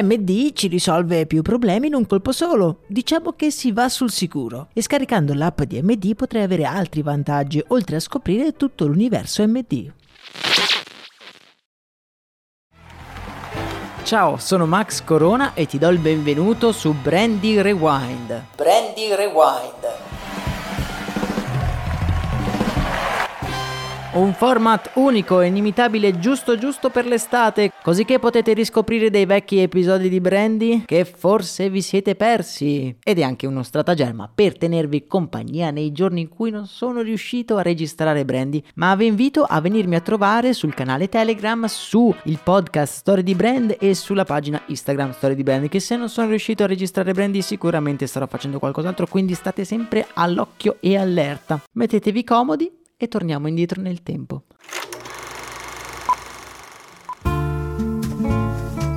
MD ci risolve più problemi in un colpo solo. Diciamo che si va sul sicuro. E scaricando l'app di MD potrai avere altri vantaggi, oltre a scoprire tutto l'universo MD. Ciao, sono Max Corona e ti do il benvenuto su Brandy Rewind. Brandy Rewind Un format unico e inimitabile giusto giusto per l'estate, così che potete riscoprire dei vecchi episodi di Brandy che forse vi siete persi. Ed è anche uno stratagemma per tenervi compagnia nei giorni in cui non sono riuscito a registrare Brandy, ma vi invito a venirmi a trovare sul canale Telegram, su il podcast Story di Brand e sulla pagina Instagram Story di Brand, che se non sono riuscito a registrare Brandy sicuramente starò facendo qualcos'altro, quindi state sempre all'occhio e allerta. Mettetevi comodi e torniamo indietro nel tempo.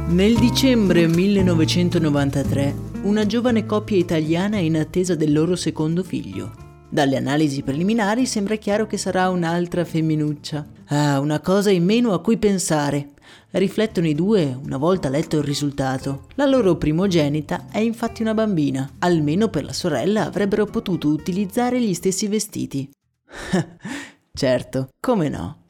Nel dicembre 1993, una giovane coppia italiana è in attesa del loro secondo figlio. Dalle analisi preliminari sembra chiaro che sarà un'altra femminuccia. Ah, una cosa in meno a cui pensare. Riflettono i due una volta letto il risultato. La loro primogenita è infatti una bambina. Almeno per la sorella avrebbero potuto utilizzare gli stessi vestiti. certo, come no.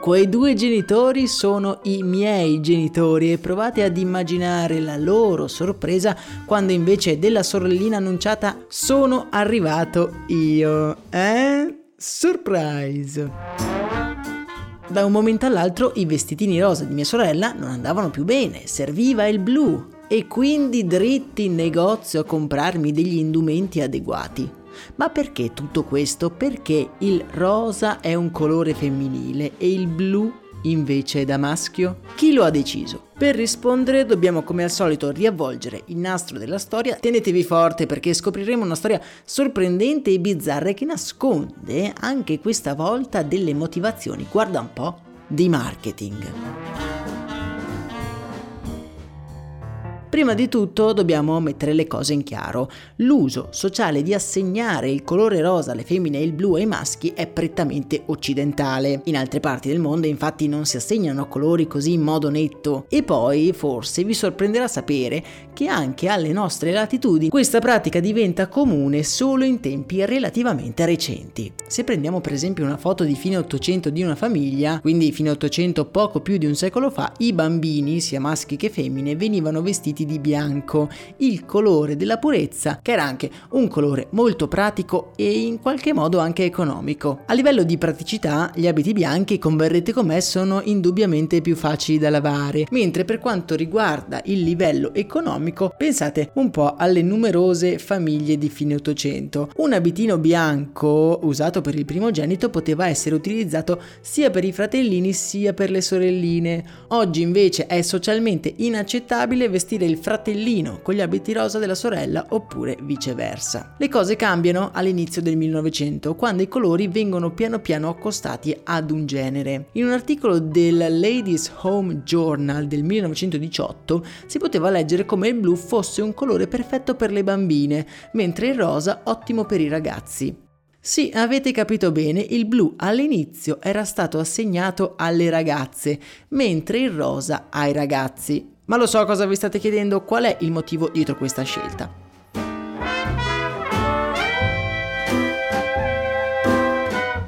Quei due genitori sono i miei genitori e provate ad immaginare la loro sorpresa quando invece della sorellina annunciata sono arrivato io. Eh? Surprise! Da un momento all'altro i vestitini rosa di mia sorella non andavano più bene, serviva il blu e quindi dritti in negozio a comprarmi degli indumenti adeguati. Ma perché tutto questo? Perché il rosa è un colore femminile e il blu invece è da maschio? Chi lo ha deciso? Per rispondere dobbiamo come al solito riavvolgere il nastro della storia. Tenetevi forte perché scopriremo una storia sorprendente e bizzarra che nasconde anche questa volta delle motivazioni, guarda un po', di marketing. Prima di tutto dobbiamo mettere le cose in chiaro. L'uso sociale di assegnare il colore rosa alle femmine e il blu ai maschi è prettamente occidentale. In altre parti del mondo infatti non si assegnano colori così in modo netto. E poi forse vi sorprenderà sapere che anche alle nostre latitudini questa pratica diventa comune solo in tempi relativamente recenti. Se prendiamo per esempio una foto di fine 800 di una famiglia, quindi fine 800 poco più di un secolo fa, i bambini, sia maschi che femmine, venivano vestiti vestiti di bianco, il colore della purezza, che era anche un colore molto pratico e in qualche modo anche economico. A livello di praticità, gli abiti bianchi, converrete con me, sono indubbiamente più facili da lavare, mentre per quanto riguarda il livello economico, pensate un po' alle numerose famiglie di fine 800. Un abitino bianco usato per il primogenito poteva essere utilizzato sia per i fratellini sia per le sorelline. Oggi invece è socialmente inaccettabile vestire il fratellino con gli abiti rosa della sorella oppure viceversa. Le cose cambiano all'inizio del 1900 quando i colori vengono piano piano accostati ad un genere. In un articolo del Ladies Home Journal del 1918 si poteva leggere come il blu fosse un colore perfetto per le bambine, mentre il rosa ottimo per i ragazzi. Sì, avete capito bene, il blu all'inizio era stato assegnato alle ragazze, mentre il rosa ai ragazzi. Ma lo so cosa vi state chiedendo, qual è il motivo dietro questa scelta.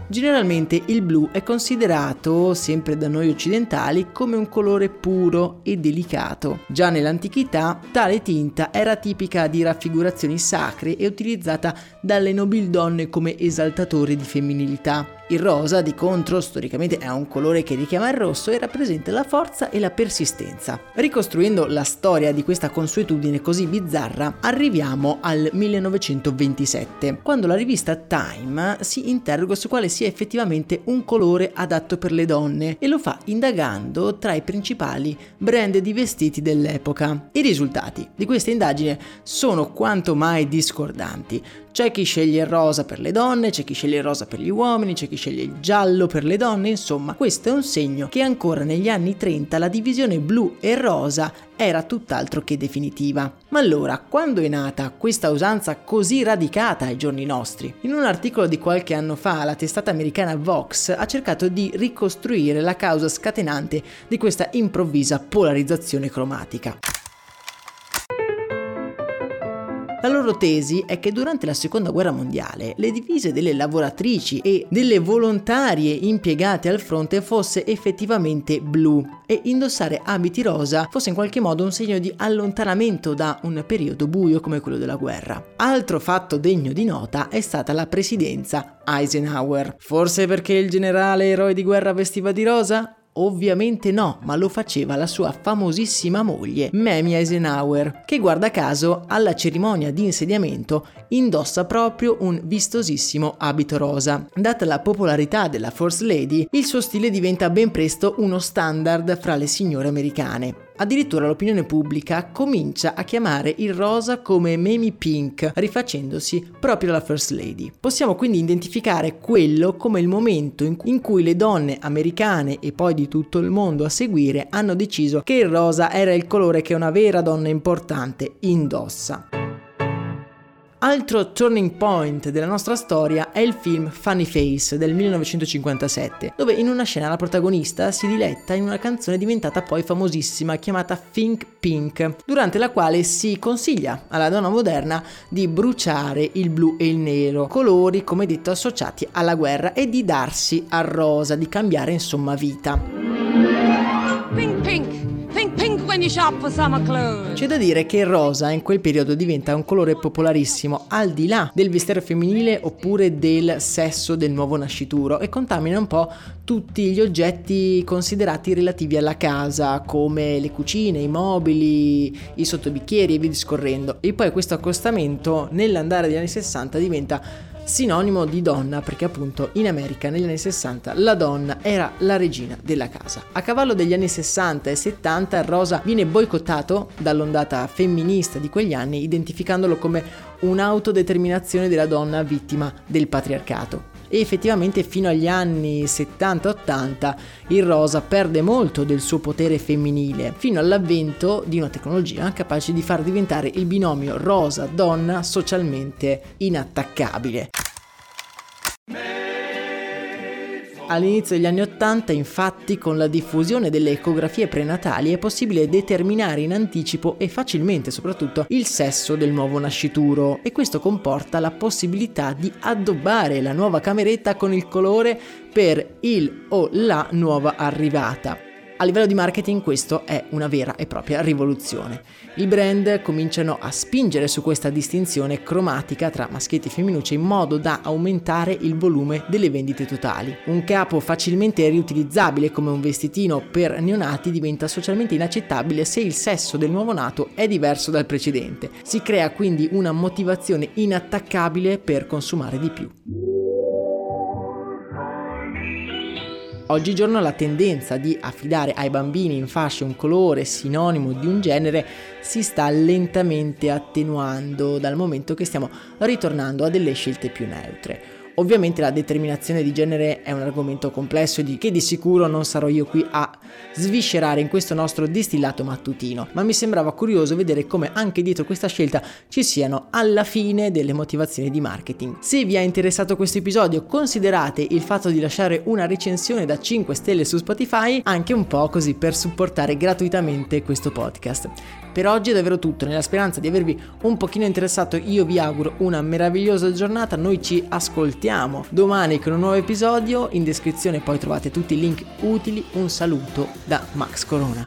Generalmente il blu è considerato, sempre da noi occidentali, come un colore puro e delicato. Già nell'antichità tale tinta era tipica di raffigurazioni sacre e utilizzata dalle nobildonne come esaltatore di femminilità. Il rosa, di contro, storicamente è un colore che richiama il rosso e rappresenta la forza e la persistenza. Ricostruendo la storia di questa consuetudine così bizzarra, arriviamo al 1927, quando la rivista Time si interroga su quale sia effettivamente un colore adatto per le donne e lo fa indagando tra i principali brand di vestiti dell'epoca. I risultati di questa indagine sono quanto mai discordanti. C'è chi sceglie il rosa per le donne, c'è chi sceglie il rosa per gli uomini, c'è chi sceglie il giallo per le donne, insomma questo è un segno che ancora negli anni 30 la divisione blu e rosa era tutt'altro che definitiva. Ma allora, quando è nata questa usanza così radicata ai giorni nostri? In un articolo di qualche anno fa la testata americana Vox ha cercato di ricostruire la causa scatenante di questa improvvisa polarizzazione cromatica. La loro tesi è che durante la seconda guerra mondiale le divise delle lavoratrici e delle volontarie impiegate al fronte fosse effettivamente blu e indossare abiti rosa fosse in qualche modo un segno di allontanamento da un periodo buio come quello della guerra. Altro fatto degno di nota è stata la presidenza Eisenhower. Forse perché il generale eroe di guerra vestiva di rosa? Ovviamente no, ma lo faceva la sua famosissima moglie, Mamie Eisenhower, che guarda caso alla cerimonia di insediamento indossa proprio un vistosissimo abito rosa. Data la popolarità della First Lady, il suo stile diventa ben presto uno standard fra le signore americane. Addirittura l'opinione pubblica comincia a chiamare il rosa come Mamie Pink, rifacendosi proprio alla First Lady. Possiamo quindi identificare quello come il momento in cui le donne americane e poi di tutto il mondo a seguire hanno deciso che il rosa era il colore che una vera donna importante indossa. Altro turning point della nostra storia è il film Funny Face del 1957, dove in una scena la protagonista si diletta in una canzone diventata poi famosissima chiamata Think Pink, durante la quale si consiglia alla donna moderna di bruciare il blu e il nero, colori come detto associati alla guerra, e di darsi al rosa, di cambiare insomma vita. C'è da dire che il rosa in quel periodo diventa un colore popolarissimo al di là del vestire femminile oppure del sesso del nuovo nascituro e contamina un po' tutti gli oggetti considerati relativi alla casa come le cucine, i mobili, i sottobicchieri e via discorrendo. E poi questo accostamento nell'andare degli anni 60 diventa sinonimo di donna perché appunto in America negli anni 60 la donna era la regina della casa. A cavallo degli anni 60 e 70 il rosa viene boicottato dall'ondata femminista di quegli anni identificandolo come un'autodeterminazione della donna vittima del patriarcato e effettivamente fino agli anni 70-80 il rosa perde molto del suo potere femminile, fino all'avvento di una tecnologia capace di far diventare il binomio rosa-donna socialmente inattaccabile. All'inizio degli anni Ottanta, infatti, con la diffusione delle ecografie prenatali è possibile determinare in anticipo e facilmente soprattutto il sesso del nuovo nascituro e questo comporta la possibilità di addobbare la nuova cameretta con il colore per il o la nuova arrivata. A livello di marketing questo è una vera e propria rivoluzione. I brand cominciano a spingere su questa distinzione cromatica tra maschietti e femminucce in modo da aumentare il volume delle vendite totali. Un capo facilmente riutilizzabile come un vestitino per neonati diventa socialmente inaccettabile se il sesso del nuovo nato è diverso dal precedente. Si crea quindi una motivazione inattaccabile per consumare di più. Oggigiorno la tendenza di affidare ai bambini in fascia un colore sinonimo di un genere si sta lentamente attenuando dal momento che stiamo ritornando a delle scelte più neutre. Ovviamente la determinazione di genere è un argomento complesso di che di sicuro non sarò io qui a sviscerare in questo nostro distillato mattutino, ma mi sembrava curioso vedere come anche dietro questa scelta ci siano alla fine delle motivazioni di marketing. Se vi è interessato questo episodio, considerate il fatto di lasciare una recensione da 5 stelle su Spotify, anche un po' così per supportare gratuitamente questo podcast. Per oggi è davvero tutto, nella speranza di avervi un pochino interessato io vi auguro una meravigliosa giornata, noi ci ascoltiamo domani con un nuovo episodio, in descrizione poi trovate tutti i link utili, un saluto da Max Corona.